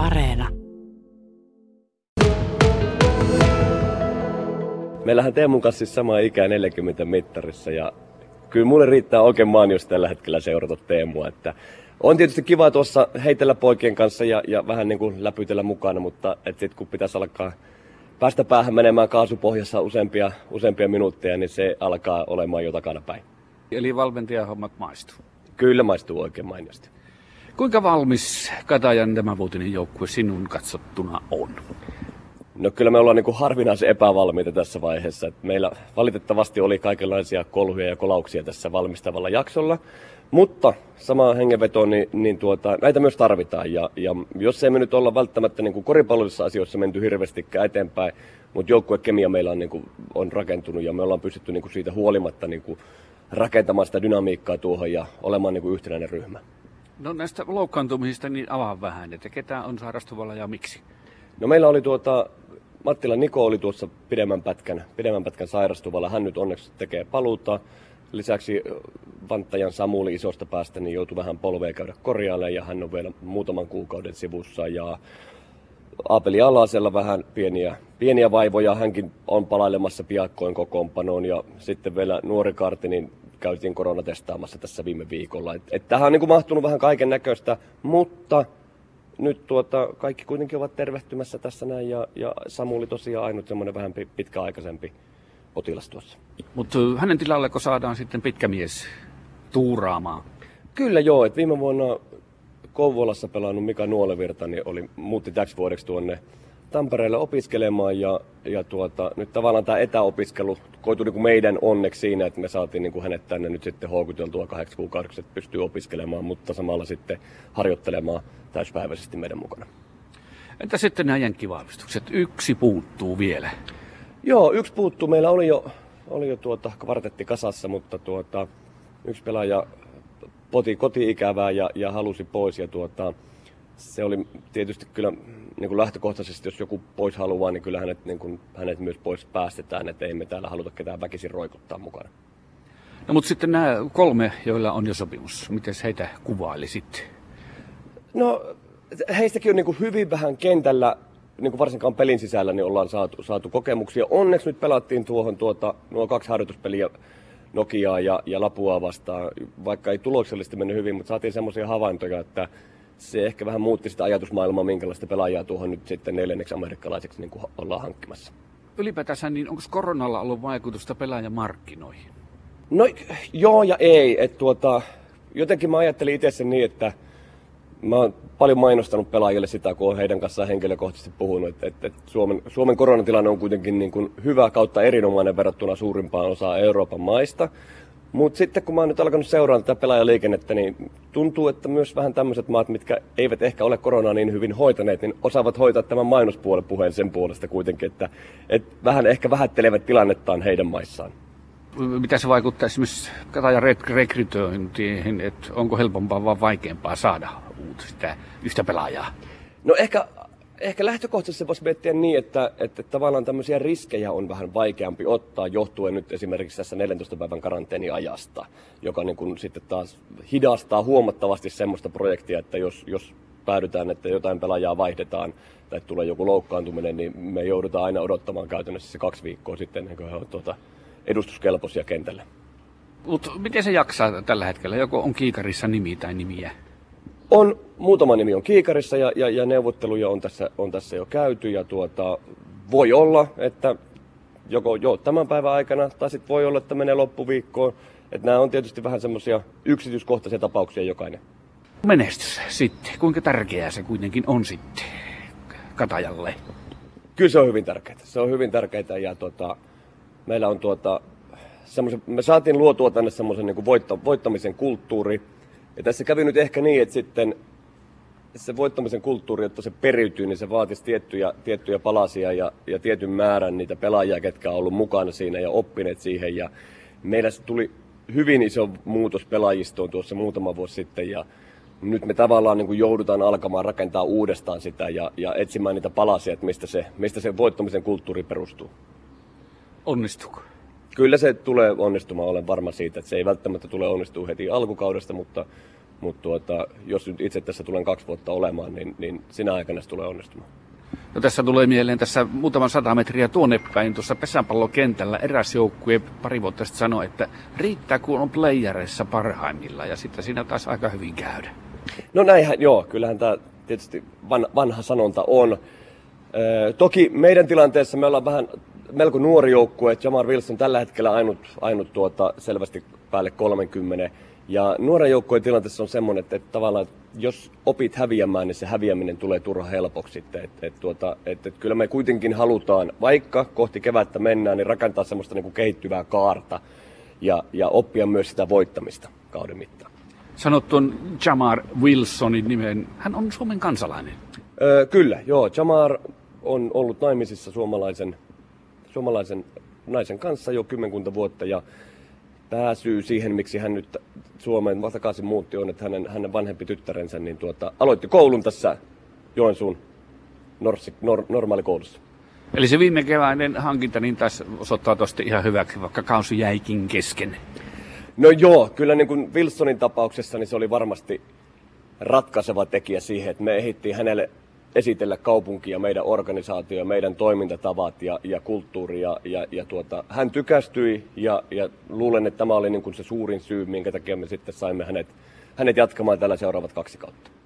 Areena. Meillähän Teemun kanssa siis sama ikää 40 mittarissa ja kyllä mulle riittää oikein mainiosti tällä hetkellä seurata Teemua. Että on tietysti kiva tuossa heitellä poikien kanssa ja, ja vähän niin kuin läpytellä mukana, mutta sitten kun pitäisi alkaa päästä päähän menemään kaasupohjassa useampia, useampia minuutteja, niin se alkaa olemaan jo takana päin. Eli valmentajahommat maistuu. Kyllä maistuu oikein mainiosti. Kuinka valmis Katajan tämänvuotinen joukkue sinun katsottuna on? No kyllä me ollaan niin kuin harvinaisen epävalmiita tässä vaiheessa. Et meillä valitettavasti oli kaikenlaisia kolhuja ja kolauksia tässä valmistavalla jaksolla. Mutta sama hengenveto, niin, niin tuota, näitä myös tarvitaan. Ja, ja jos ei me nyt olla välttämättä niin kuin koripallollisissa asioissa menty hirveästikään eteenpäin, mutta joukkuekemia meillä on, niin kuin, on rakentunut ja me ollaan pystytty niin kuin siitä huolimatta niin kuin rakentamaan sitä dynamiikkaa tuohon ja olemaan niin kuin yhtenäinen ryhmä. No näistä loukkaantumisista niin avaa vähän, että ketä on sairastuvalla ja miksi? No meillä oli tuota, Mattila Niko oli tuossa pidemmän pätkän, pidemmän pätkän sairastuvalla. Hän nyt onneksi tekee paluuta. Lisäksi Vanttajan Samuli isosta päästä niin joutui vähän polvea käydä korjaalle ja hän on vielä muutaman kuukauden sivussa. Ja Aapeli Alasella vähän pieniä, pieniä vaivoja. Hänkin on palailemassa piakkoin kokoonpanoon ja sitten vielä nuori karti, niin käytiin koronatestaamassa tässä viime viikolla. Et, et tähän on niin kuin mahtunut vähän kaiken näköistä, mutta nyt tuota, kaikki kuitenkin ovat tervehtymässä tässä näin ja, ja Samuli tosiaan ainut semmoinen vähän pitkäaikaisempi potilas tuossa. Mutta hänen tilalleko saadaan sitten pitkä mies tuuraamaan? Kyllä joo, että viime vuonna Kouvolassa pelannut Mika Nuolevirta niin oli, muutti täksi vuodeksi tuonne Tampereelle opiskelemaan ja, ja tuota, nyt tavallaan tämä etäopiskelu koitui niin kuin meidän onneksi siinä, että me saatiin niin kuin hänet tänne nyt sitten houkuteltua kahdeksi kuukaudeksi, että pystyy opiskelemaan, mutta samalla sitten harjoittelemaan täyspäiväisesti meidän mukana. Entä sitten nämä jenkkivahvistukset? Yksi puuttuu vielä. Joo, yksi puuttuu. Meillä oli jo, oli jo tuota kvartetti kasassa, mutta tuota, yksi pelaaja poti koti-ikävää ja, ja halusi pois. Ja tuota, se oli tietysti kyllä niin kuin lähtökohtaisesti, jos joku pois haluaa, niin kyllä hänet, niin kuin, hänet myös pois päästetään, että ei me täällä haluta ketään väkisin roikuttaa mukana. No mutta sitten nämä kolme, joilla on jo sopimus, miten heitä kuvailisit? No heistäkin on niin kuin hyvin vähän kentällä, niin kuin varsinkaan pelin sisällä, niin ollaan saatu, saatu kokemuksia. Onneksi nyt pelattiin tuohon tuota, nuo kaksi harjoituspeliä Nokiaa ja, ja Lapua vastaan, vaikka ei tuloksellisesti mennyt hyvin, mutta saatiin semmoisia havaintoja, että se ehkä vähän muutti sitä ajatusmaailmaa, minkälaista pelaajaa tuohon nyt sitten neljänneksi amerikkalaiseksi niin kuin ollaan hankkimassa. Ylipäätänsä, niin onko koronalla ollut vaikutusta pelaajamarkkinoihin? No joo ja ei. Et tuota, jotenkin mä ajattelin itse sen niin, että mä oon paljon mainostanut pelaajille sitä, kun olen heidän kanssaan henkilökohtaisesti puhunut, että, että, että Suomen, Suomen koronatilanne on kuitenkin niin kuin hyvä kautta erinomainen verrattuna suurimpaan osaan Euroopan maista. Mutta sitten kun mä oon nyt alkanut seuraamaan tätä pelaajaliikennettä, niin tuntuu, että myös vähän tämmöiset maat, mitkä eivät ehkä ole koronaa niin hyvin hoitaneet, niin osaavat hoitaa tämän mainospuolen puheen sen puolesta kuitenkin, että, että vähän ehkä vähättelevät tilannettaan heidän maissaan. Mitä se vaikuttaa esimerkiksi katajan rekrytointiin, että onko helpompaa vai vaikeampaa saada uutta sitä yhtä pelaajaa? No ehkä ehkä lähtökohtaisesti voisi miettiä niin, että, että tavallaan tämmöisiä riskejä on vähän vaikeampi ottaa johtuen nyt esimerkiksi tässä 14 päivän karanteeniajasta, joka niin kuin sitten taas hidastaa huomattavasti semmoista projektia, että jos, jos päädytään, että jotain pelaajaa vaihdetaan tai tulee joku loukkaantuminen, niin me joudutaan aina odottamaan käytännössä se kaksi viikkoa sitten ennen kuin he ovat tuota edustuskelpoisia kentälle. Mutta miten se jaksaa tällä hetkellä? Joko on kiikarissa nimi tai nimiä? On, muutama nimi on kiikarissa ja, ja, ja neuvotteluja on tässä, on tässä jo käyty ja tuota, voi olla, että joko jo tämän päivän aikana tai sitten voi olla, että menee loppuviikkoon. Että nämä on tietysti vähän semmoisia yksityiskohtaisia tapauksia jokainen. Menestys sitten. Kuinka tärkeää se kuitenkin on sitten Katajalle? Kyllä se on hyvin tärkeää. Se on hyvin tärkeää ja tuota, meillä on tuota, me saatiin luotua tänne semmoisen niin voittamisen kulttuuri, ja tässä kävi nyt ehkä niin, että sitten se voittamisen kulttuuri, jotta se periytyy, niin se vaatisi tiettyjä, tiettyjä palasia ja, ja tietyn määrän niitä pelaajia, ketkä on ollut mukana siinä ja oppineet siihen. Ja meillä tuli hyvin iso muutos pelaajistoon tuossa muutama vuosi sitten ja nyt me tavallaan niin kuin joudutaan alkamaan rakentaa uudestaan sitä ja, ja etsimään niitä palasia, että mistä se, mistä se voittamisen kulttuuri perustuu. Onnistuuko? Kyllä se tulee onnistumaan, olen varma siitä, että se ei välttämättä tule onnistua heti alkukaudesta, mutta Mutta tuota, jos nyt itse tässä tulen kaksi vuotta olemaan, niin, niin sinä aikana se tulee onnistumaan. No tässä tulee mieleen tässä muutaman sata metriä tuonne päin tuossa pesäpallokentällä eräs joukkue pari vuotta sitten sanoi, että riittää kun on playereissa parhaimmilla ja sitten siinä taas aika hyvin käydä. No näinhän, joo, kyllähän tämä tietysti van, vanha sanonta on. Ö, toki meidän tilanteessa me ollaan vähän melko nuori joukkue, Jamar Wilson tällä hetkellä ainut, ainut tuota, selvästi päälle 30. Ja nuoren joukkueen tilanteessa on semmoinen, että, että tavallaan että jos opit häviämään, niin se häviäminen tulee turha helpoksi sitten. Et, et, tuota, et, et kyllä me kuitenkin halutaan, vaikka kohti kevättä mennään, niin rakentaa semmoista niin kuin kehittyvää kaarta ja, ja oppia myös sitä voittamista kauden mittaan. Sanot tuon Jamar Wilsonin nimen. Hän on Suomen kansalainen. Öö, kyllä, joo. Jamar on ollut naimisissa suomalaisen, suomalaisen naisen kanssa jo kymmenkunta vuotta ja pääsyy siihen, miksi hän nyt Suomeen takaisin muutti, on, että hänen, hänen vanhempi tyttärensä niin tuota, aloitti koulun tässä Joensuun norsi, nor, normaalikoulussa. Eli se viime keväinen hankinta niin taas osoittaa tosta ihan hyväksi, vaikka kausi jäikin kesken. No joo, kyllä niin kuin Wilsonin tapauksessa niin se oli varmasti ratkaiseva tekijä siihen, että me ehdittiin hänelle esitellä kaupunkia, meidän organisaatio, meidän toimintatavat ja, ja kulttuuri. Ja, ja, ja tuota, hän tykästyi ja, ja luulen, että tämä oli niin kuin se suurin syy, minkä takia me sitten saimme hänet, hänet jatkamaan tällä seuraavat kaksi kautta.